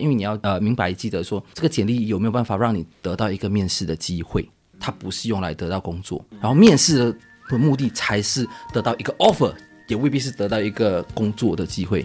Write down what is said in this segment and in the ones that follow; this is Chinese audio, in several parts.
因为你要呃明白记得说，这个简历有没有办法让你得到一个面试的机会？它不是用来得到工作，然后面试的目的才是得到一个 offer，也未必是得到一个工作的机会。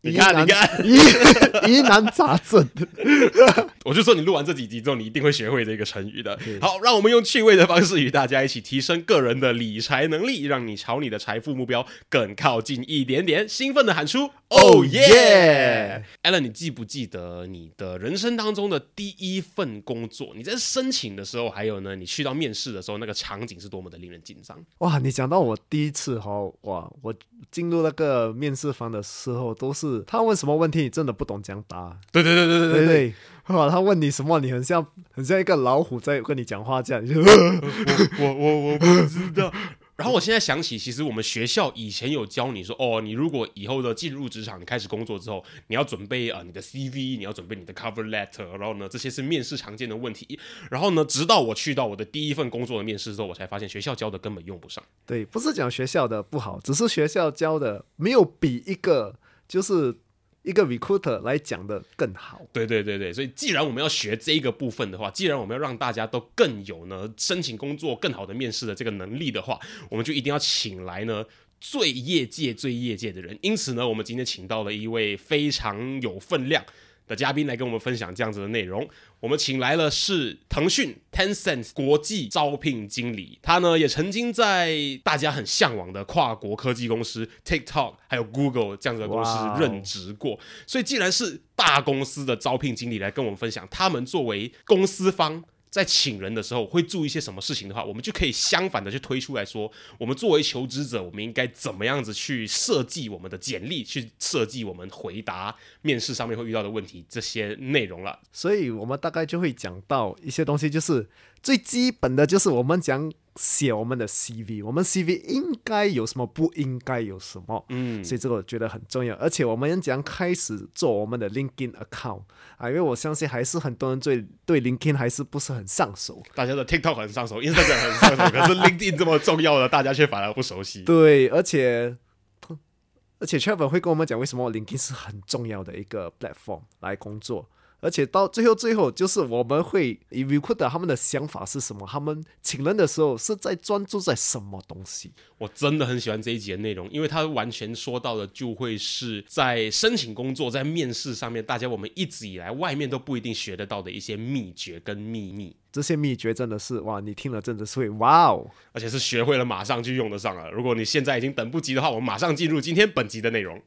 你看你看 疑疑难杂症。我就说你录完这几集之后，你一定会学会这个成语的。好，让我们用趣味的方式与大家一起提升个人的理财能力，让你朝你的财富目标更靠近一点点。兴奋的喊出 Oh “Oh yeah”！Alan，你记不记得你的人生当中的第一份工作？你在申请的时候，还有呢，你去到面试的时候，那个场景是多么的令人紧张。哇，你讲到我第一次哈，哇，我进入那个面试房的时候，都是他问什么问题，你真的不懂讲答。对对对对对对，哇！他问你什么，你很像很像一个老虎在跟你讲话这样。我我我不知道。然后我现在想起，其实我们学校以前有教你说，哦，你如果以后的进入职场，你开始工作之后，你要准备啊，你的 CV，你要准备你的 cover letter，然后呢，这些是面试常见的问题。然后呢，直到我去到我的第一份工作的面试之后，我才发现学校教的根本用不上。对，不是讲学校的不好，只是学校教的没有比一个。就是一个 recruiter 来讲的更好。对对对对，所以既然我们要学这一个部分的话，既然我们要让大家都更有呢申请工作更好的面试的这个能力的话，我们就一定要请来呢最业界最业界的人。因此呢，我们今天请到了一位非常有分量的嘉宾来跟我们分享这样子的内容。我们请来了是腾讯 Tencent 国际招聘经理，他呢也曾经在大家很向往的跨国科技公司 TikTok 还有 Google 这样子的公司任职过。所以既然是大公司的招聘经理来跟我们分享，他们作为公司方。在请人的时候会注意一些什么事情的话，我们就可以相反的去推出来说，我们作为求职者，我们应该怎么样子去设计我们的简历，去设计我们回答面试上面会遇到的问题这些内容了。所以我们大概就会讲到一些东西，就是最基本的就是我们讲写我们的 CV，我们 CV 应该有什么，不应该有什么。嗯，所以这个我觉得很重要，而且我们讲开始做我们的 LinkedIn account 啊，因为我相信还是很多人对对 LinkedIn 还是不是很上手。大家的 TikTok 很上手，Instagram 很上手，可是 LinkedIn 这么重要的，大家却反而不熟悉。对，而且而且 Trevor 会跟我们讲为什么 LinkedIn 是很重要的一个 platform 来工作。而且到最后，最后就是我们会以 recruiter 他们的想法是什么，他们请人的时候是在专注在什么东西。我真的很喜欢这一集的内容，因为它完全说到的就会是在申请工作、在面试上面，大家我们一直以来外面都不一定学得到的一些秘诀跟秘密，这些秘诀真的是哇，你听了真的是会哇哦！而且是学会了马上就用得上了。如果你现在已经等不及的话，我们马上进入今天本集的内容。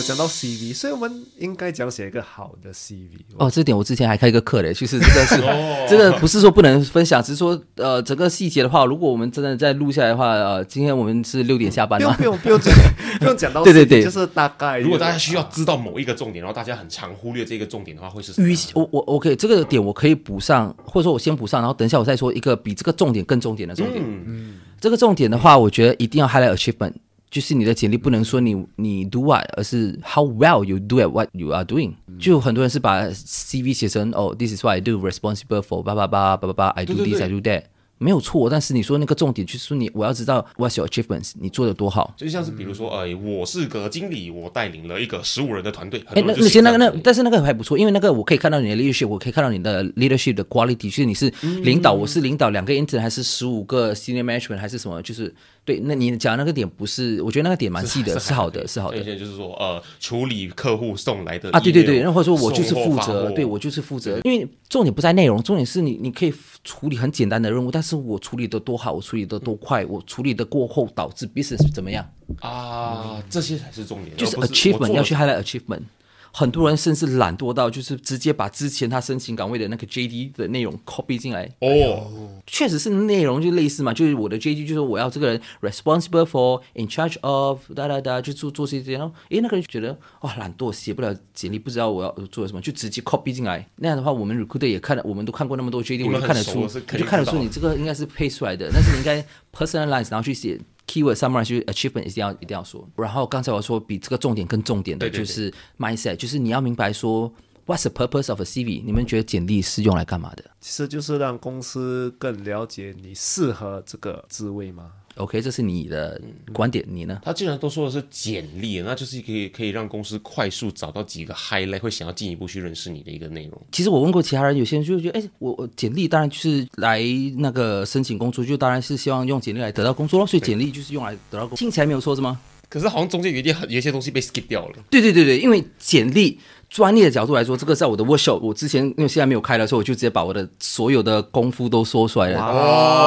有讲到 CV，所以我们应该讲写一个好的 CV。哦，这点我之前还开一个课嘞，就是这个是、这个不是说不能分享，只是说呃整个细节的话，如果我们真的再录下来的话，呃，今天我们是六点下班嘛不用不，用不用讲，不用讲到对对对就是大概。如果大家需要知道某一个重点，然后大家很常忽略这个重点的话，会是什么与样其我我 OK 这个点我可以补上，或者说我先补上，然后等一下我再说一个比这个重点更重点的重点。嗯，这个重点的话，我觉得一定要 highlight achievement，就是你的简历不能说你你 do what，而是 how well you do at what you are doing。就很多人是把 CV 写成哦，this is what I do, responsible for 叭叭叭叭叭叭，I do 对对 this, 对 I do that。没有错，但是你说那个重点就是说你我要知道 what's your achievements，你做的多好。就像是比如说，哎，我是个经理，我带领了一个十五人的团队。哎，那那些那个那但是那个还不错，因为那个我可以看到你的 leadership，我可以看到你的 leadership 的 quality，就是你是领导，我是领导两个 intern 还是十五个 senior management 还是什么，就是对。那你讲的那个点不是，我觉得那个点蛮细的，是好的，是好的而。且就是说，呃，处理客户送来的啊，对对对或者说我就是负责，对我就是负责，因为重点不在内容，重点是你你可以处理很简单的任务，但是我处理的多好，我处理的多快，我处理的过后导致 business 怎么样，啊，这些才是重点，就是 achievement 要去 highlight achievement。很多人甚至懒惰到就是直接把之前他申请岗位的那个 JD 的内容 copy 进来，哦，确实是内容就类似嘛，就是我的 JD 就是我要这个人 responsible for in charge of 哒哒哒，就做做这些，然后诶那个人觉得哇懒惰写不了简历，不知道我要做什么，就直接 copy 进来。那样的话，我们 recruiter 也看了，我们都看过那么多 JD，我们就看得出，就看得出你这个应该是配出来的，但是你应该 personalize，然后去写 keyword summarize，就是 achievement 一定要一定要说。然后刚才我说比这个重点更重点的对对对就是 mindset，就是你要明白说 what's the purpose of a CV？你们觉得简历是用来干嘛的？其实就是让公司更了解你适合这个职位吗？OK，这是你的观点，你呢？他既然都说的是简历，那就是可以可以让公司快速找到几个 highlight 会想要进一步去认识你的一个内容。其实我问过其他人，有些人就会觉得，哎，我我简历当然就是来那个申请工作，就当然是希望用简历来得到工作咯，所以简历就是用来得到工作，听起来没有错是吗？可是好像中间有一点很有一些东西被 skip 掉了。对对对对，因为简历专业的角度来说，这个在我的 workshop，我之前因为现在没有开了，所以我就直接把我的所有的功夫都说出来了。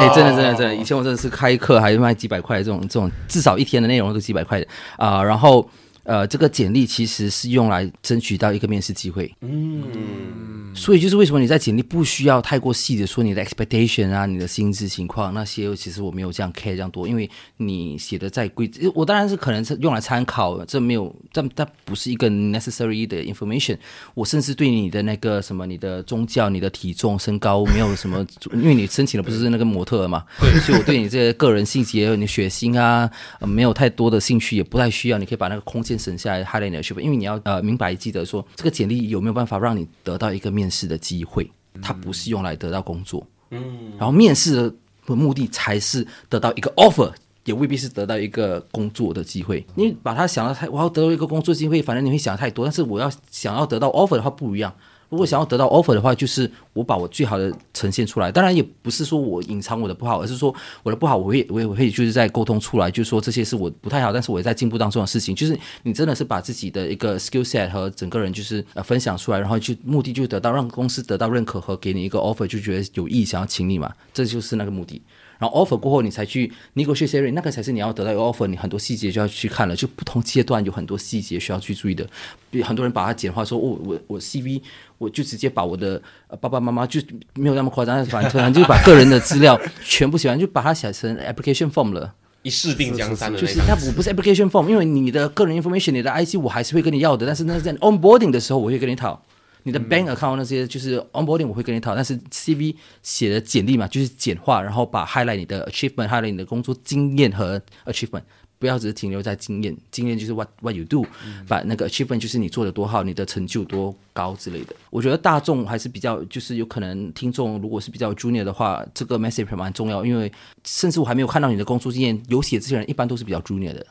哎、真的真的真的，以前我真的是开课还是卖几百块这种这种，至少一天的内容都几百块的啊、然后呃，这个简历其实是用来争取到一个面试机会。嗯，所以就是为什么你在简历不需要太过细的说你的 expectation 啊、你的薪资情况那些，其实我没有这样 care 这样多，因为你写的再规，我当然是可能是用来参考，这没有，但但不是一个 necessary 的 information。我甚至对你的那个什么，你的宗教、你的体重、身高没有什么，因为你申请的不是那个模特儿嘛，所以我对你这些个人细节、你血型啊、呃没有太多的兴趣，也不太需要。你可以把那个空间省下来，highlight 你的 achievement，因为你要呃明白记得说，这个简历有没有办法让你得到一个面试的机会，它不是用来得到工作。嗯，然后面试的目的才是得到一个 offer。也未必是得到一个工作的机会，你把它想到太，我要得到一个工作机会，反正你会想太多。但是我要想要得到 offer 的话不一样。如果想要得到 offer 的话，就是我把我最好的呈现出来。当然也不是说我隐藏我的不好，而是说我的不好，我会我也会就是在沟通出来，就是说这些是我不太好，但是我也在进步当中的事情。就是你真的是把自己的一个 skill set 和整个人就是呃分享出来，然后就目的就得到让公司得到认可和给你一个 offer，就觉得有意想要请你嘛，这就是那个目的。然后 offer 过后，你才去 negotiate 那个才是你要得到一个 offer，你很多细节就要去看了，就不同阶段有很多细节需要去注意的。比很多人把它简化说，哦，我我 CV 我就直接把我的呃爸爸妈妈就没有那么夸张，反正就把个人的资料全部写完，就把它写成 application form 了。一试定江山的就是。它我不是 application form，因为你的个人 information、你的 IC 我还是会跟你要的，但是那是在 onboarding 的时候我会跟你讨。你的 bank account 那些就是 onboarding 我会跟你讨，但是 CV 写的简历嘛，就是简化，然后把 highlight 你的 achievement，highlight 你的工作经验和 achievement，不要只是停留在经验，经验就是 what what you do，、把那个 achievement 就是你做的多好，你的成就多高之类的。我觉得大众还是比较，就是有可能听众如果是比较 junior 的话，这个 message 蛮重要，因为甚至我还没有看到你的工作经验，有写这些人一般都是比较 junior 的。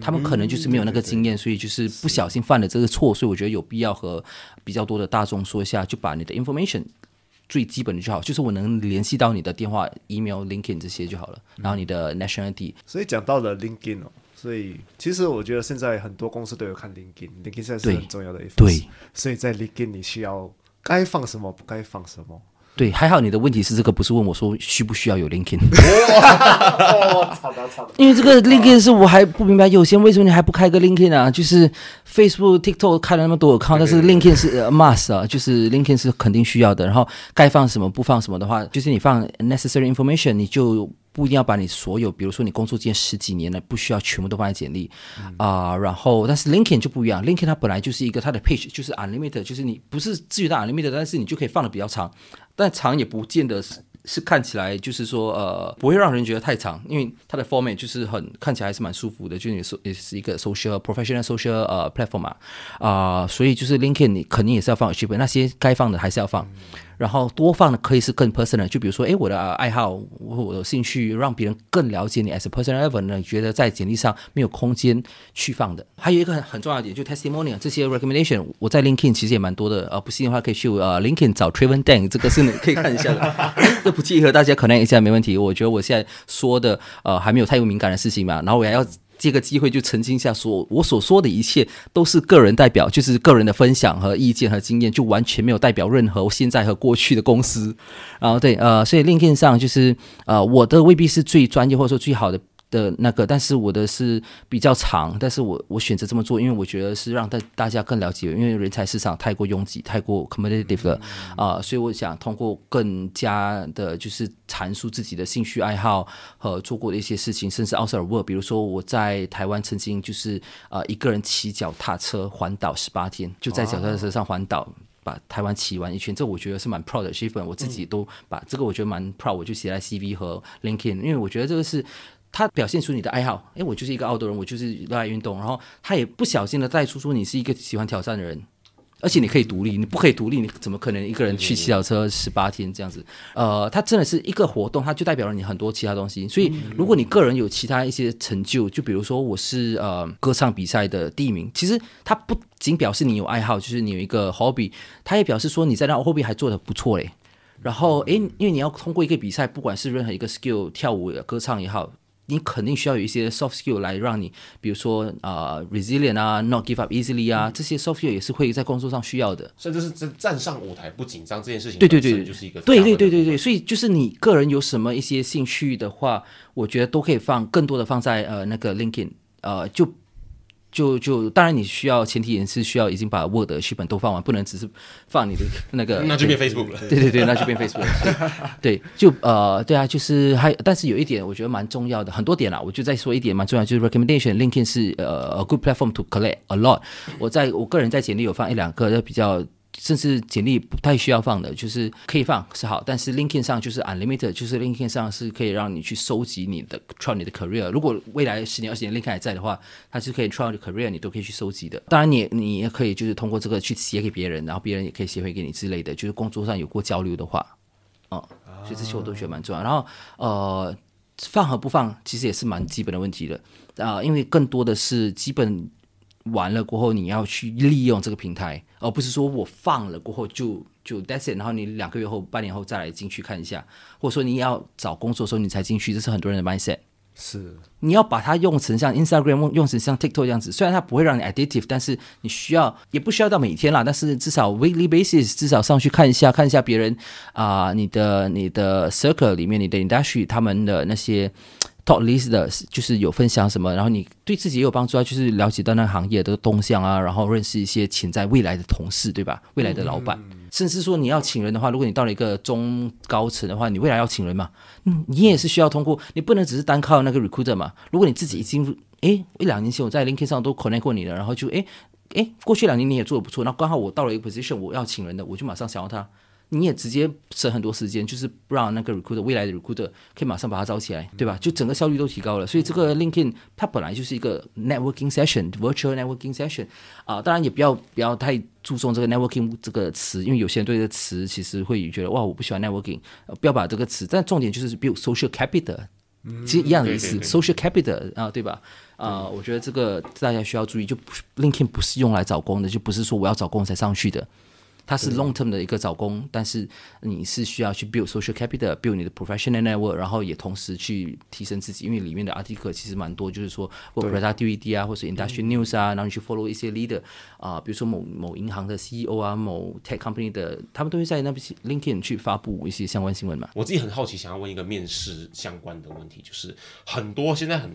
他们可能就是没有那个经验，所以就是不小心犯了这个错，所以我觉得有必要和比较多的大众说一下，就把你的 information 最基本的就好，就是我能联系到你的电话、email、LinkedIn 这些就好了，然后你的 nationality，所以讲到了 LinkedIn 哦，所以其实我觉得现在很多公司都有看 LinkedIn，LinkedIn 现在是很重要的一份对。所以在 LinkedIn 你需要该放什么，不该放什么。对，还好你的问题是这个，不是问我说需不需要有 LinkedIn。因为这个 LinkedIn 是我还不明白，有些人为什么你还不开个 LinkedIn 啊？就是 Facebook、TikTok 开了那么多 account，但是 LinkedIn 是呃 must 啊，就是 LinkedIn 是肯定需要的。然后该放什么不放什么的话，就是你放 necessary information，你就不一定要把你所有，比如说你工作经验十几年了，不需要全部都放在简历啊、然后，但是 LinkedIn 就不一样，LinkedIn 它本来就是一个它的 page 就是 unlimited，就是你不是至于到 unlimited，但是你就可以放的比较长，但长也不见得是。是看起来就是说呃不会让人觉得太长，因为它的 format 就是很看起来还是蛮舒服的，就是你说也是一个 social professional social 呃 platform 嘛啊、所以就是 LinkedIn 你肯定也是要放 achievement，那些该放的还是要放，然后多放的可以是更 personal，就比如说诶我的爱好我我的兴趣，让别人更了解你 as a personal level 呢，觉得在简历上没有空间去放的。还有一个很很重要的点，就 testimonial 这些 recommendation，我在 LinkedIn 其实也蛮多的，呃不信的话可以去呃 LinkedIn 找 Traven Dang，这个是你可以看一下的，这不介意和大家 connect 一下没问题。我觉得我现在说的呃还没有太过敏感的事情嘛，然后我还要。这个机会就澄清一下所，我所说的一切都是个人代表，就是个人的分享和意见和经验，就完全没有代表任何现在和过去的公司。然后对，呃，所以另一件上就是呃，我的未必是最专业或者说最好的的那个，但是我的是比较长，但是我我选择这么做，因为我觉得是让大大家更了解，因为人才市场太过拥挤，太过 competitive 了啊、所以我想通过更加的，就是阐述自己的兴趣爱好和做过的一些事情，甚至 outside work，比如说我在台湾曾经就是呃一个人骑脚踏车环岛十八天，就在脚踏车上环岛。把台湾骑完一圈，这我觉得是蛮 proud 的 achievement，我自己都把这个我觉得蛮 proud，我就写在 CV 和 LinkedIn，因为我觉得这个是它表现出你的爱好。诶，我就是一个奥多人，我就是热爱运动，然后他也不小心的带出说你是一个喜欢挑战的人。而且你可以独立，你不可以独立，你怎么可能一个人去骑小车十八天这样子？呃，它真的是一个活动，它就代表了你很多其他东西。所以，如果你个人有其他一些成就，就比如说我是呃歌唱比赛的第一名，其实它不仅表示你有爱好，就是你有一个 hobby，它也表示说你在那 hobby 还做的不错嘞。然后，诶，因为你要通过一个比赛，不管是任何一个 skill，跳舞、歌唱也好，你肯定需要有一些 soft skill 来让你，比如说啊、resilient 啊，not give up easily 啊，这些 soft skill 也是会在工作上需要的。甚至是站站上舞台不紧张这件事情，对对对，就是一个对对对对对，所以就是你个人有什么一些兴趣的话，我觉得都可以放更多的放在呃那个 LinkedIn，呃就就就当然你需要前提也是需要已经把 Word 的剧本都放完，不能只是放你的那个那就变 Facebook 了。对对对，那就变 Facebook 了。对，就呃，对啊，就是还，但是有一点我觉得蛮重要的，很多点啦，我就再说一点蛮重要，就是 recommendation LinkedIn 是呃 a good platform to collect a lot。我在我个人在简历有放一两个比较。甚至简历不太需要放的，就是可以放是好，但是 LinkedIn 上就是 unlimited，就是 LinkedIn 上是可以让你去收集你的 try 你的 career。如果未来十年、二十年 LinkedIn 还在的话，它是可以 try 你的 career，你都可以去收集的。当然你，你也可以就是通过这个去写给别人，然后别人也可以写回给你之类的，就是工作上有过交流的话，哦、所以这些我都觉得蛮重要。然后呃，放和不放其实也是蛮基本的问题的啊、因为更多的是基本完了过后，你要去利用这个平台，而不是说我放了过后就就 that's it，然后你两个月后、半年后再来进去看一下，或者说你要找工作的时候你才进去，这是很多人的 mindset。是你要把它用成像 Instagram 用用成像 TikTok 这样子，虽然它不会让你 addictive，但是你需要也不需要到每天啦，但是至少 weekly basis 至少上去看一下，看一下别人啊、你的你的 circle 里面你的 industry 他们的那些 top list 的，就是有分享什么，然后你对自己也有帮助啊，就是了解到那个行业的动向啊，然后认识一些潜在未来的同事，对吧？未来的老板。甚至说你要请人的话，如果你到了一个中高层的话，你未来要请人嘛，嗯，你也是需要通过，你不能只是单靠那个 recruiter 嘛。如果你自己已经，诶，一两年前我在 LinkedIn 上都 connect 过你了，然后就诶诶，过去两年你也做的不错，那刚好我到了一个 position，我要请人的，我就马上想要他。你也直接省很多时间，就是不让那个 recruiter 未来的 recruiter 可以马上把它招起来，对吧？就整个效率都提高了。所以这个 LinkedIn 它本来就是一个 networking session，virtual networking session 啊、当然也不要不要太注重这个 networking 这个词，因为有些人对这个词其实会觉得哇，我不喜欢 networking，、呃、不要把这个词。但重点就是 build social capital，其实一样的意思对对对，social capital 啊，对吧？啊、我觉得这个大家需要注意，就 LinkedIn 不是用来找工的，就不是说我要找工才上去的。它是 long term 的一个找工，但是你是需要去 build social capital，build 你的 professional network，然后也同时去提升自己，因为里面的 article 其实蛮多，就是说 productivity 啊，或者 industry news 啊，然后你去 follow 一些 leader 啊、比如说某某银行的 CEO 啊，某 tech company 的，他们都会在那边 LinkedIn 去发布一些相关新闻嘛。我自己很好奇，想要问一个面试相关的问题，就是很多现在很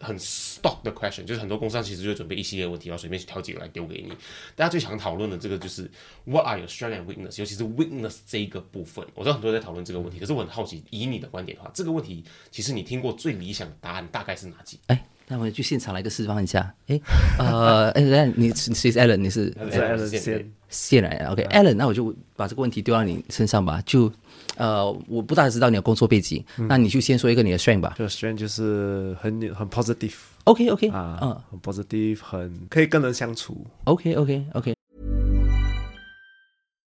很 stock 的 question，就是很多公司上其实就准备一系列问题，然后随便去挑几个来丢给你。大家最想讨论的这个就是 What are your strength and weakness，尤其是 weakness 这一个部分。我知道很多人在讨论这个问题，可是我很好奇，以你的观点的话，这个问题其实你听过最理想的答案大概是哪几？哎，那我们去现场来个示范一下。哎，呃，哎，等一下你你谁是 Alan？你是是 Alan 先谢来，OK，Alan，、那我就把这个问题丢到你身上吧。就呃，我不大知道你的工作背景，那你就先说一个你的 strength 吧。就 strength 就是很很 positive OK OK，啊，嗯很 positive，很可以跟人相处。，OK OK OK，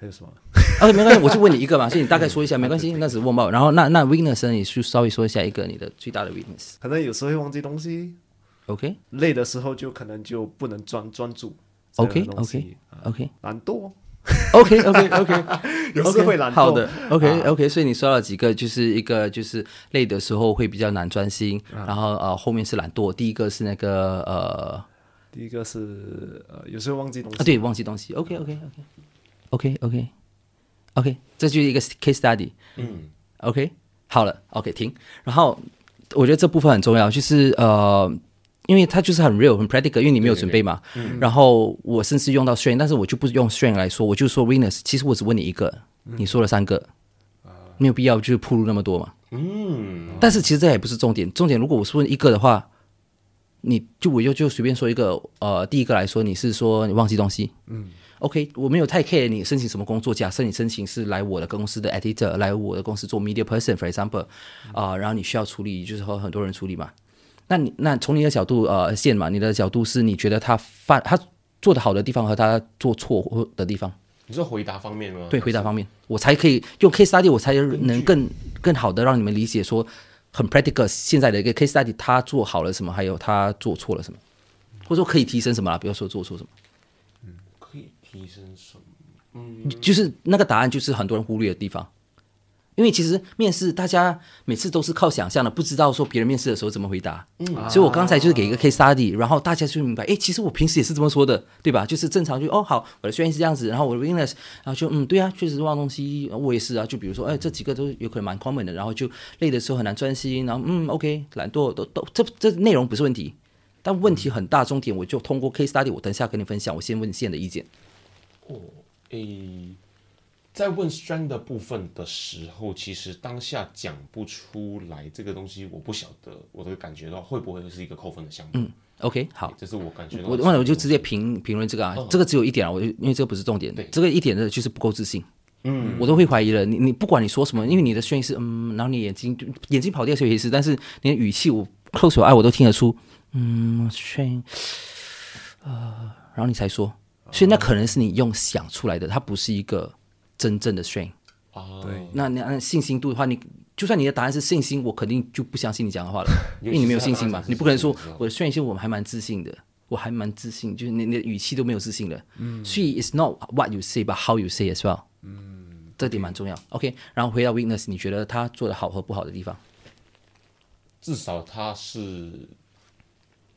还有什么？OK，没关系，我就问你一个嘛，所以你大概说一下，没关系，那只是问报。然后那那 weakness 呢，你去稍微说一下一个你的最大的 weakness。可能有时候会忘记东西，OK。累的时候就可能就不能专专注 OK OK 啊 OK 懒惰，OK OK OK，有时会懒惰。好的，OK 啊。OK，所以你说了几个，就是一个就是累的时候会比较难专心，然后呃后面是懒惰，第一个是那个呃第一个是呃，有时候忘记东西。啊对，忘记东西，OK OK OK OK OK OK，这就是一个 case study，嗯，OK 好了，OK 停，然后我觉得这部分很重要，就是呃。因为它就是很 real、很 practical，因为你没有准备嘛。嗯然后我甚至用到 strength，但是我就不用 strength 来说，我就说 weakness。其实我只问你一个，你说了三个，没有必要就是铺路那么多嘛。嗯，但是其实这也不是重点，重点如果我是问一个的话，你就我就就随便说一个，呃，第一个来说，你是说你忘记东西，嗯，OK，我没有太 care 你申请什么工作，假设你申请是来我的公司的 editor，来我的公司做 media person，for example，啊、然后你需要处理就是和很多人处理嘛，那你那从你的角度呃线嘛，你的角度是你觉得他犯他做的好的地方和他做错的地方，你说回答方面吗？对回答方面，我才可以用 case study，我才能更更好的让你们理解说很 practical 现在的一个 case study，他做好了什么，还有他做错了什么，或者说可以提升什么啦，不要说做错什么，提升什么？嗯就是那个答案就是很多人忽略的地方。因为其实面试大家每次都是靠想象的，不知道说别人面试的时候怎么回答。嗯，所以我刚才就是给一个 case study，然后大家就明白，哎，其实我平时也是这么说的，对吧？就是正常就哦好，我的宣言是这样子，然后我的 weakness，然后就嗯对啊，确实是忘东西，我也是啊。就比如说，哎，这几个都有可能蛮 common 的，然后就累的时候很难专心，然后嗯 OK，懒惰都都这这内容不是问题，但问题很大，重点我就通过 case study，我等一下跟你分享，我先问线的意见。诶，在问 strength 的部分的时候，其实当下讲不出来这个东西，我不晓得我的感觉到会不会是一个扣分的项目。嗯，OK，好，这是我感觉到的。我忘了，我就直接评评论这个啊，这个只有一点啊，我就因为这个不是重点对，这个一点的就是不够自信。嗯，我都会怀疑了。你你不管你说什么，因为你的声音是嗯，然后你眼睛眼睛跑掉是有意思，但是你的语气我 close your eye 我都听得出，嗯，声音，呃，然后你才说，所以那可能是你用想出来的，它不是一个真正的 strain。哦，对那你按信心度的话，你就算你的答案是信心，我肯定就不相信你讲的话了，因为你没有信心嘛你不可能说是信心的时候我的炫性我还蛮自信的，我还蛮自信，就是你你的语气都没有自信的，嗯，所以 it's not what you say but how you say as well，嗯，这点蛮重要。OK，然后回到 witness，你觉得他做的好和不好的地方？至少他是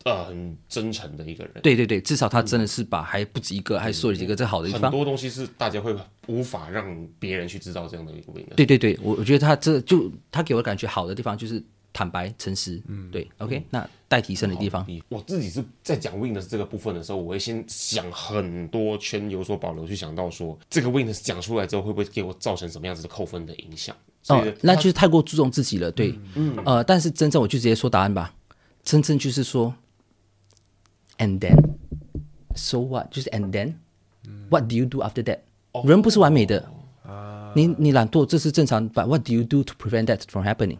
呃很真诚的一个人。对对对，至少他真的是把还不止一个，还说了几个这好的地方很。多东西是大家会无法让别人去知道这样的一个 win 对对对，我我觉得他这就他给我的感觉好的地方就是坦白诚实，嗯，对，OK，那待提升的地方，我自己是在讲 Windows 这个部分的时候，我会先想很多圈，有所保留，去想到说这个 Windows 讲出来之后，会不会给我造成什么样子的扣分的影响？哦，那就是太过注重自己了，对，嗯，呃，但是真正我就直接说答案吧，真正就是说，and then，so what，就是 and then，what do you do after that？、人不是完美的，你你懒惰这是正常，but what do you do to prevent that from happening？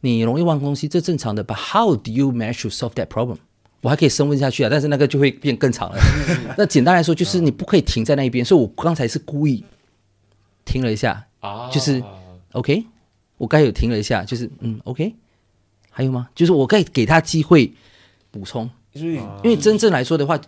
你容易忘东西，这正常的，but how do you manage to solve that problem？我还可以深问下去啊，但是那个就会变更长了。那简单来说，就是你不可以停在那一边，所以我刚才是故意停了一下，啊，就是 OK，我该有停了一下，就是嗯 OK，还有吗？就是我该给他机会补充，因为真正来说的话，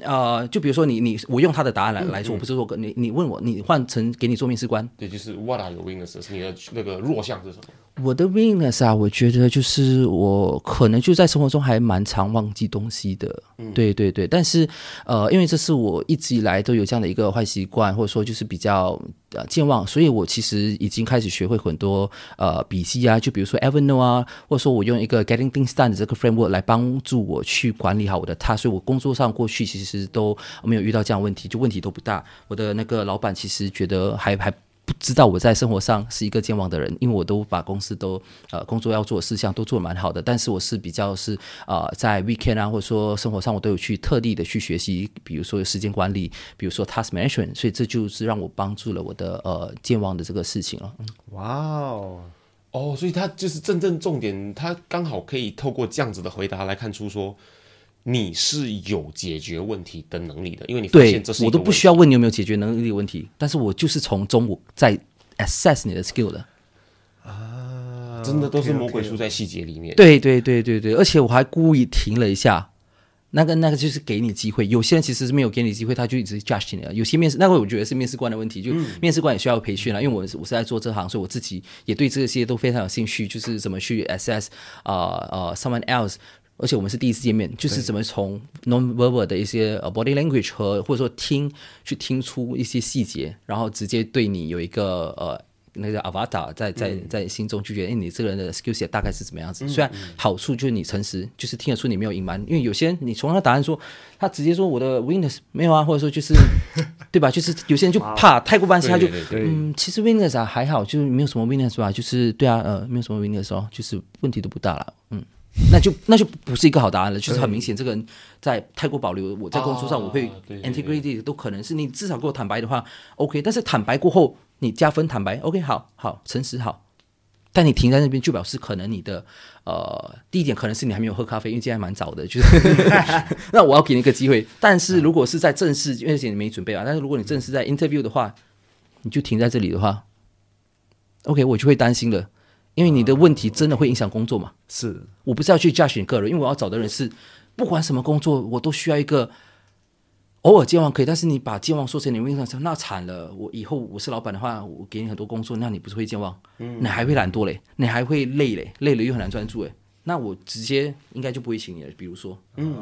呃，就比如说你你我用他的答案来来说，我不是说你你问我，你换成给你做面试官，对，就是 What are your weaknesses？你的那个弱项是什么？我的 weakness 啊，我觉得就是我可能就在生活中还蛮常忘记东西的，嗯对对对。但是呃，因为这是我一直以来都有这样的一个坏习惯，或者说就是比较呃健忘，所以我其实已经开始学会很多呃笔记啊，就比如说 Evernote 啊，或者说我用一个 Getting Things Done 的这个 framework 来帮助我去管理好我的 task，所以我工作上过去其实都没有遇到这样的问题，就问题都不大。我的那个老板其实觉得还还。不知道我在生活上是一个健忘的人，因为我都把公司都呃工作要做的事项都做得蛮好的，但是我是比较是呃在 weekend 啊或者说生活上我都有去特地的去学习，比如说时间管理，比如说 task management，所以这就是让我帮助了我的呃健忘的这个事情了。嗯哇哦，哦，所以他就是真正重点，他刚好可以透过这样子的回答来看出说。你是有解决问题的能力的，因为你发对现这是我都不需要问你有没有解决能力的问题，但是我就是从中午在 assess 你的 skill 的啊。真的都是魔鬼书在细节里面。对对对对对，而且我还故意停了一下，那个那个就是给你机会。有些人其实是没有给你机会，他就一直 judge 你了。有些面试，那个我觉得是面试官的问题，就面试官也需要培训了。因为我是我是在做这行，所以我自己也对这些都非常有兴趣，就是怎么去 assess 啊、呃 someone else。而且我们是第一次见面，就是怎么从 non-verbal 的一些呃 body language 和或者说听去听出一些细节，然后直接对你有一个呃那个 avatar 在在在心中就觉得，哎，你这个人的 skill set 大概是怎么样子？虽然好处就是你诚实，就是听得出你没有隐瞒，因为有些人你从他答案说，他直接说我的 weakness 没有啊，或者说就是 对吧？就是有些人就怕太过关心，他就嗯，其实 weakness 啊还好，就是没有什么 weakness 吧，就是对啊，呃，没有什么 weakness 哦，就是问题都不大了，嗯。那就那就不是一个好答案了，就是很明显，这个人在太过保留。我在工作上我会 integrity 都可能是你至少给我坦白的话，OK。但是坦白过后，你加分坦白，OK，好好诚实好。但你停在那边，就表示可能你的呃，第一点可能是你还没有喝咖啡，因为今天还蛮早的，就是 那我要给你一个机会。但是如果是在正式，因为你没准备啊，但是如果你正式在 interview 的话，你就停在这里的话，OK，我就会担心了，因为你的问题真的会影响工作嘛。是我不是要去 judge 你个人，因为我要找的人是不管什么工作，我都需要一个偶尔健忘可以，但是你把健忘说成你 weakness，那惨了。我以后我是老板的话，我给你很多工作，那你不是会健忘，嗯你还会懒惰嘞，你还会累嘞，累了又很难专注哎。那我直接应该就不会请你了，比如说，嗯，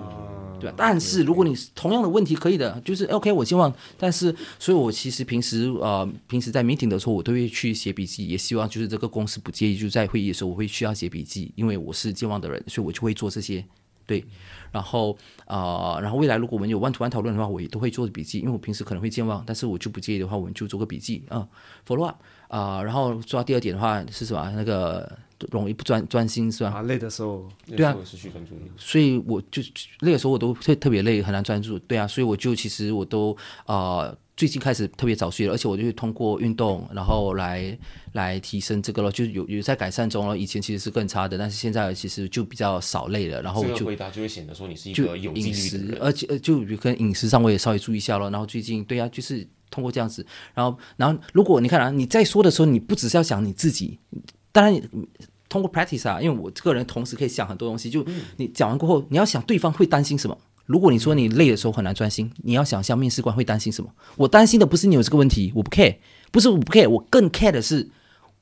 对吧？但是如果你同样的问题可以的，就是 OK，我健忘，但是，所以我其实平时呃，平时在 meeting 的时候，我都会去写笔记，也希望就是这个公司不介意，就在会议的时候我会需要写笔记，因为我是健忘的人，所以我就会做这些。对，然后呃，然后未来如果我们有 one to one 讨论的话，我也都会做笔记，因为我平时可能会健忘，但是我就不介意的话，我们就做个笔记啊、f o l l o w up 啊、然后说到第二点的话是什么？那个容易不专专心是吧？啊，累的时候对啊那时候失去专注力。所以我就累的时候我都特特别累，很难专注。对啊，所以我就其实我都呃最近开始特别早睡了，而且我就是通过运动，然后来来提升这个了，就有有在改善中了。以前其实是更差的，但是现在其实就比较少累了，然后我就这个回答就会显得说你是一个有饮食，人。而且呃就比如跟饮食上我也稍微注意一下了。然后最近对啊，就是通过这样子，然后然后如果你看啊，你在说的时候，你不只是要想你自己，当然你通过 practice 啊，因为我这个人同时可以想很多东西，就你讲完过后，你要想对方会担心什么。如果你说你累的时候很难专心，你要想象面试官会担心什么。我担心的不是你有这个问题，我不 care，不是我不 care，我更 care 的是，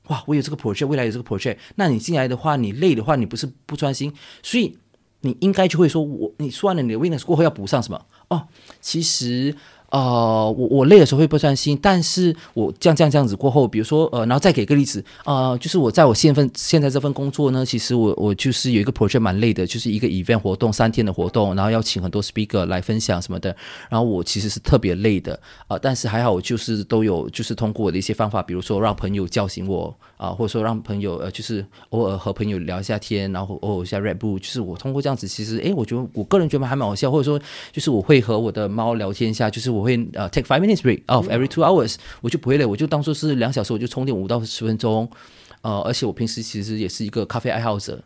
哇，我有这个 project，未来有这个 project，那你进来的话，你累的话，你不是不专心，所以你应该就会说，我你说完了你的 weakness 过后要补上什么？哦，其实呃，我我累的时候会不专心，但是我这样这样这样子过后，比如说呃，然后再给个例子，呃，就是我在我现份现在这份工作呢，其实我我就是有一个 project 蛮累的，就是一个 event 活动三天的活动，然后要请很多 speaker 来分享什么的，然后我其实是特别累的啊、但是还好我就是都有就是通过我的一些方法，比如说让朋友叫醒我啊、或者说让朋友呃就是偶尔和朋友聊一下天，然后偶尔一下 Red Bull，就是我通过这样子，其实诶，我觉得我个人觉得还蛮好笑，或者说就是我会和我的猫聊天一下，就是我会呃 take five minutes break off every two hours，我就不会累，我就当做是两小时，我就充电五到十分钟，呃，而且我平时其实也是一个咖啡爱好者。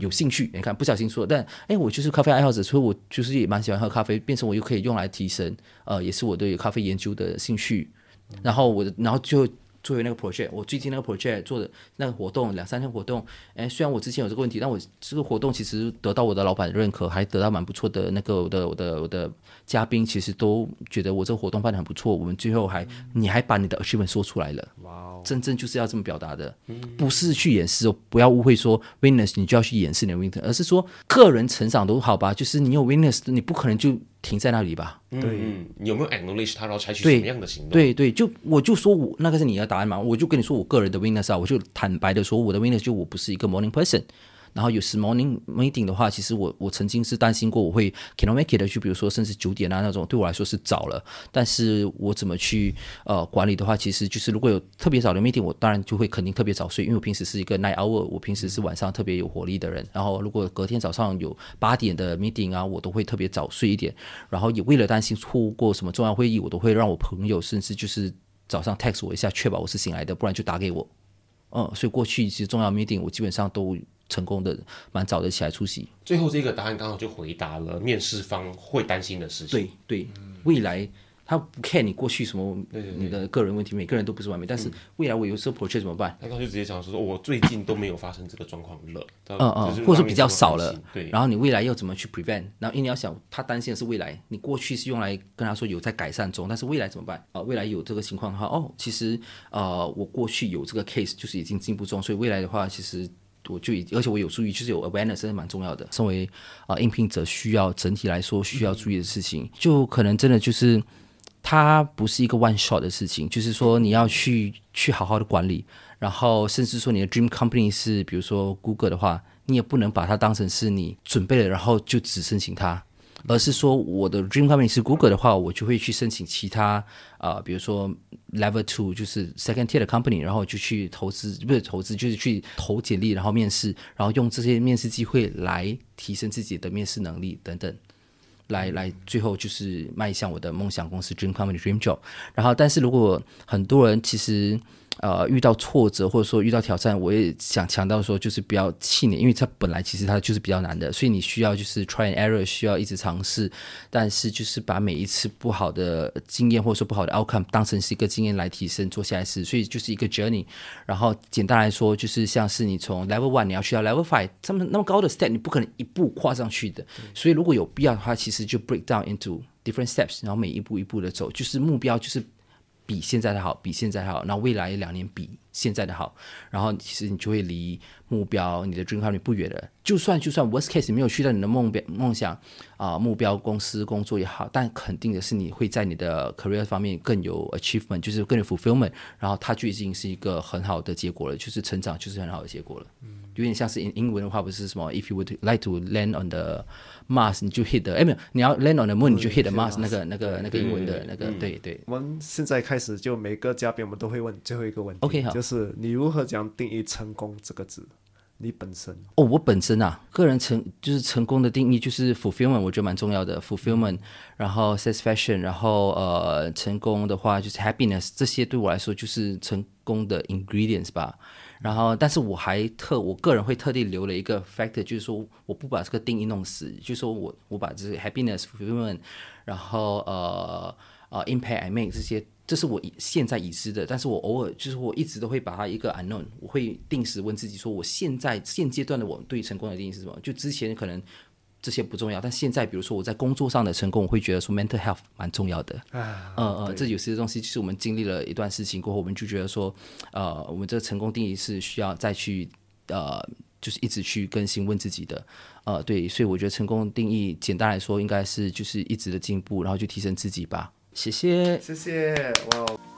有兴趣，你看不小心说，但哎，我就是咖啡爱好者，所以我就是也蛮喜欢喝咖啡，变成我又可以用来提升，呃，也是我对咖啡研究的兴趣。然后我的，然后就作为那个 project，我最近那个 project 做的那个活动两三天活动，哎，虽然我之前有这个问题，但我这个活动其实得到我的老板的认可，还得到蛮不错的那个我的我的我的嘉宾，其实都觉得我这个活动办的很不错。我们最后还你还把你的 achievement 说出来了，哇哦，真正就是要这么表达的，不是去掩饰哦，不要误会说 winners 你就要去掩饰你的 witness，而是说个人成长都好吧，就是你有 winners，你不可能就停在那里吧。对，嗯，你有没有 acknowledge 他，然后采取什么样的行动？对对，就我就说我那个是你的答案嘛，我就跟你说我个人的 witness 啊，我就坦白的说我的 witness 就我不是一个 morning person。然后有时 morning meeting 的话，其实我我曾经是担心过我会 cannot make it 的，就比如说甚至九点啊那种，对我来说是早了。但是我怎么去呃管理的话，其实就是如果有特别早的 meeting，我当然就会肯定特别早睡，因为我平时是一个 night hour，我平时是晚上特别有活力的人。然后如果隔天早上有八点的 meeting 啊，我都会特别早睡一点。然后也为了担心错过什么重要会议，我都会让我朋友甚至就是早上 text 我一下，确保我是醒来的，不然就打给我。嗯，所以过去其实重要 meeting 我基本上都成功的蛮早的起来出席。最后这个答案刚好就回答了面试方会担心的事情。对对，未来他不 care 你过去什么你的个人问题，每个人都不是完美，但是未来我有时候 project 怎么办？他刚就直接讲说，我最近都没有发生这个状况了，嗯嗯嗯，或者说比较少了，对。然后你未来要怎么去 prevent？然后因为你要想，他担心的是未来，你过去是用来跟他说有在改善中，但是未来怎么办？啊、未来有这个情况的话，哦，其实呃，我过去有这个 case 就是已经进步中，所以未来的话，其实我就已，而且我有注意，就是有 awareness 真的蛮重要的。身为啊、应聘者，需要整体来说需要注意的事情，就可能真的就是。它不是一个 one shot 的事情，就是说你要去去好好的管理，然后甚至说你的 dream company 是比如说 Google 的话，你也不能把它当成是你准备了然后就只申请它，而是说我的 dream company 是 Google 的话，我就会去申请其他啊、呃比如说 level two 就是 second tier 的 company，然后就去投资，不是投资就是去投简历，然后面试，然后用这些面试机会来提升自己的面试能力等等。来来，最后就是迈向我的梦想公司 Dream Company Dream Job。然后，但是如果很多人其实呃遇到挫折或者说遇到挑战，我也想强调说，就是不要气馁，因为它本来其实它就是比较难的，所以你需要就是 try and error，需要一直尝试，但是就是把每一次不好的经验或者说不好的 outcome 当成是一个经验来提升，做下一次，所以就是一个 journey。然后简单来说，就是像是你从 level one 你要去到 level five，这么那么高的 step，你不可能一步跨上去的。所以如果有必要的话，其实就 break down into different steps，然后每一步一步的走，就是目标就是比现在的好，比现在好，那未来两年比现在的好，然后其实你就会离目标你的 dream company 不远了。就算就算 worst case 没有去到你的梦标梦想啊、目标公司工作也好，但肯定的是你会在你的 career 方面更有 achievement，就是更有 fulfillment，然后它就已经是一个很好的结果了，就是成长就是很好的结果了。嗯有点像是英英文的话，不是什么 if you would like to land on the Mars，你就 hit the 哎没有，你要 land on the moon，你就 hit the Mars 那个那个那个英文的那个对对。我们现在开始就每个嘉宾我们都会问最后一个问题 OK，好就是你如何讲定义成功这个字？你本身哦，我本身啊，个人成就是成功的定义就是 fulfillment，我觉得蛮重要的 fulfillment，然后 satisfaction，然后呃，成功的话就是 happiness，这些对我来说就是成功的 ingredients 吧。然后，但是我还特我个人会特地留了一个 factor，就是说我不把这个定义弄死，就是说我我把这个 happiness 然后呃呃 impact I make 这些，这是我现在已知的，但是我偶尔就是我一直都会把它一个 unknown，我会定时问自己说，我现在现阶段的我对成功的定义是什么？就之前可能这些不重要，但现在比如说我在工作上的成功，我会觉得说 mental health 蛮重要的。啊，呃呃，这有些东西就是我们经历了一段事情过后，我们就觉得说，呃，我们这个成功定义是需要再去呃，就是一直去更新问自己的。呃，对，所以我觉得成功定义简单来说，应该是就是一直的进步，然后去提升自己吧。谢谢。谢谢哇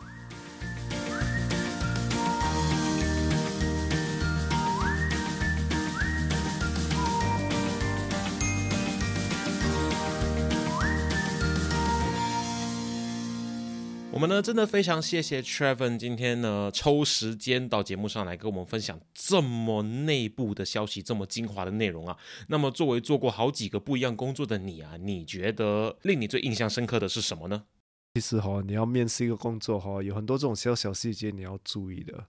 我们呢，真的非常谢谢 Trevon，今天呢抽时间到节目上来跟我们分享这么内部的消息，这么精华的内容啊。那么，作为做过好几个不一样工作的你啊，你觉得令你最印象深刻的是什么呢？其实哈、你要面试一个工作哈、有很多这种小小细节你要注意的。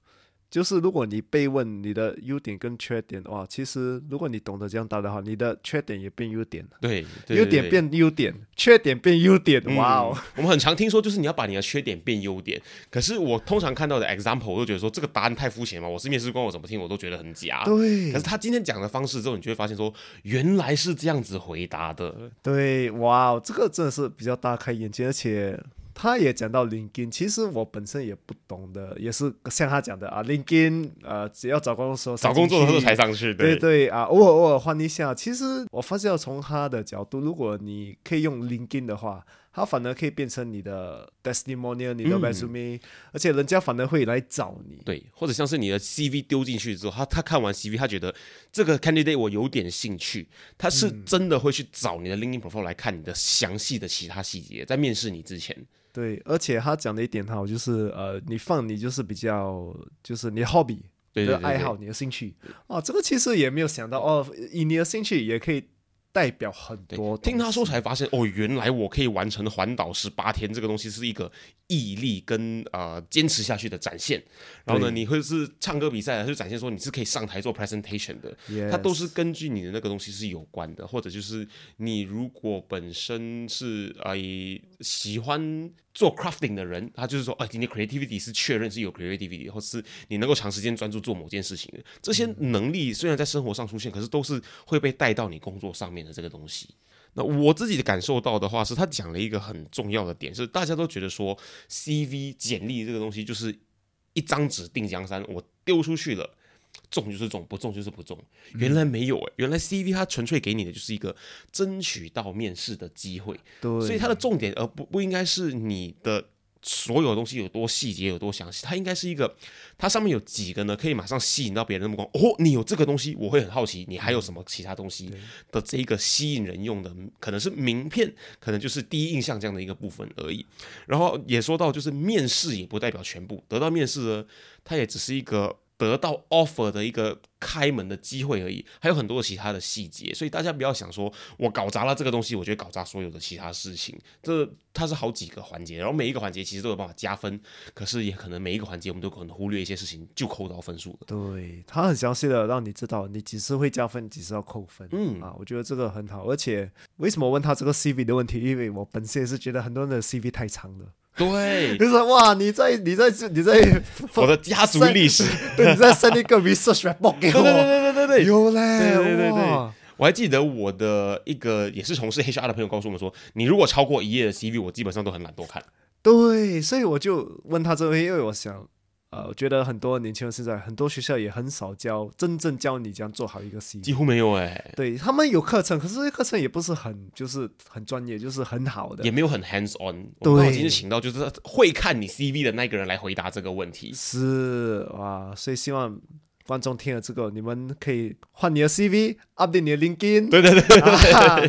就是如果你被问你的优点跟缺点，的话，其实如果你懂得这样答的话，你的缺点也变优点了，对，对优点。变优点，缺点变优点，哇哦！嗯我们很常听说，就是你要把你的缺点变优点。可是我通常看到的 example，我都觉得说这个答案太肤浅了。我是面试官，我怎么听我都觉得很假。对可是他今天讲的方式之后，你就会发现说，原来是这样子回答的。对，哇哦，这个真的是比较大开眼界，而且他也讲到 LinkedIn，其实我本身也不懂的，也是像他讲的啊，LinkedIn 呃，只要找工作的时候找工作的时候才才上去，对对啊，偶尔偶尔换一下。其实我发现，从他的角度，如果你可以用 LinkedIn 的话，它反而可以变成你的 testimonial、你的嗯 resume，、而且人家反而会来找你。对，或者像是你的 CV 丢进去之后，他他看完 CV，他觉得这个 candidate 我有点兴趣，他是真的会去找你的 LinkedIn profile 来看你的详细的其他细节，在面试你之前。对，而且他讲的一点哈，就是呃，你放你就是比较就是你的 hobby，的爱好、你的兴趣啊，这个其实也没有想到哦，以你的兴趣也可以代表很多。听他说，才发现哦，原来我可以完成环岛十八天，这个东西是一个毅力跟呃坚持下去的展现。然后呢，你会是唱歌比赛，就展现说你是可以上台做 presentation 的。它都是根据你的那个东西是有关的，或者就是你如果本身是啊呃喜欢做 crafting 的人，他就是说，哎、你的 creativity 是确认是有 creativity，或是你能够长时间专注做某件事情的，这些能力虽然在生活上出现，可是都是会被带到你工作上面的这个东西。那我自己的感受到的话，是他讲了一个很重要的点，是大家都觉得说 CV 简历这个东西就是一张纸定江山，我丢出去了。中就是中，不中就是不中。原来没有诶、原来 CV 它纯粹给你的就是一个争取到面试的机会，对，所以它的重点而不不应该是你的所有东西有多细节有多详细，它应该是一个，它上面有几个呢可以马上吸引到别人的目光。哦，你有这个东西，我会很好奇，你还有什么其他东西的这一个吸引人用的，可能是名片，可能就是第一印象这样的一个部分而已。然后也说到，就是面试也不代表全部，得到面试呢，它也只是一个。得到 offer 的一个开门的机会而已，还有很多其他的细节，所以大家不要想说我搞砸了这个东西，我就会搞砸所有的其他事情。这它是好几个环节，然后每一个环节其实都有办法加分，可是也可能每一个环节我们都可能忽略一些事情就扣到分数了。对它很详细的让你知道你几时会加分，几时要扣分。嗯啊，我觉得这个很好。而且为什么问他这个 CV 的问题？因为我本身也是觉得很多人的 CV 太长了，对，就是哇，你在你在你在 我的家族历史，对，你在 send 一个 research report 给我，对对对对对对，有嘞，对对对对。我还记得我的一个也是从事 HR 的朋友告诉我们说，你如果超过一页的 CV，我基本上都很懒惰看。对，所以我就问他这个，因为我想，呃，我觉得很多年轻人现在很多学校也很少教真正教你这样做好一个 CV，几乎没有哎、对他们有课程，可是课程也不是很就是很专业，就是很好的也。没有很 hands on。对今天请到就是会看你 CV 的那个人来回答这个问题。是哇，所以希望观众听了这个，你们可以换你的 CV，update 你的 LinkedIn，对对对，啊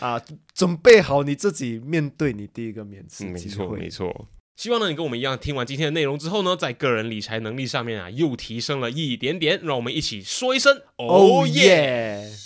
啊，准备好你自己面对你第一个面试嗯，没机错。没错。希望呢，你跟我们一样，听完今天的内容之后呢，在个人理财能力上面啊，又提升了一点点。让我们一起说一声哦 Oh 耶！yeah！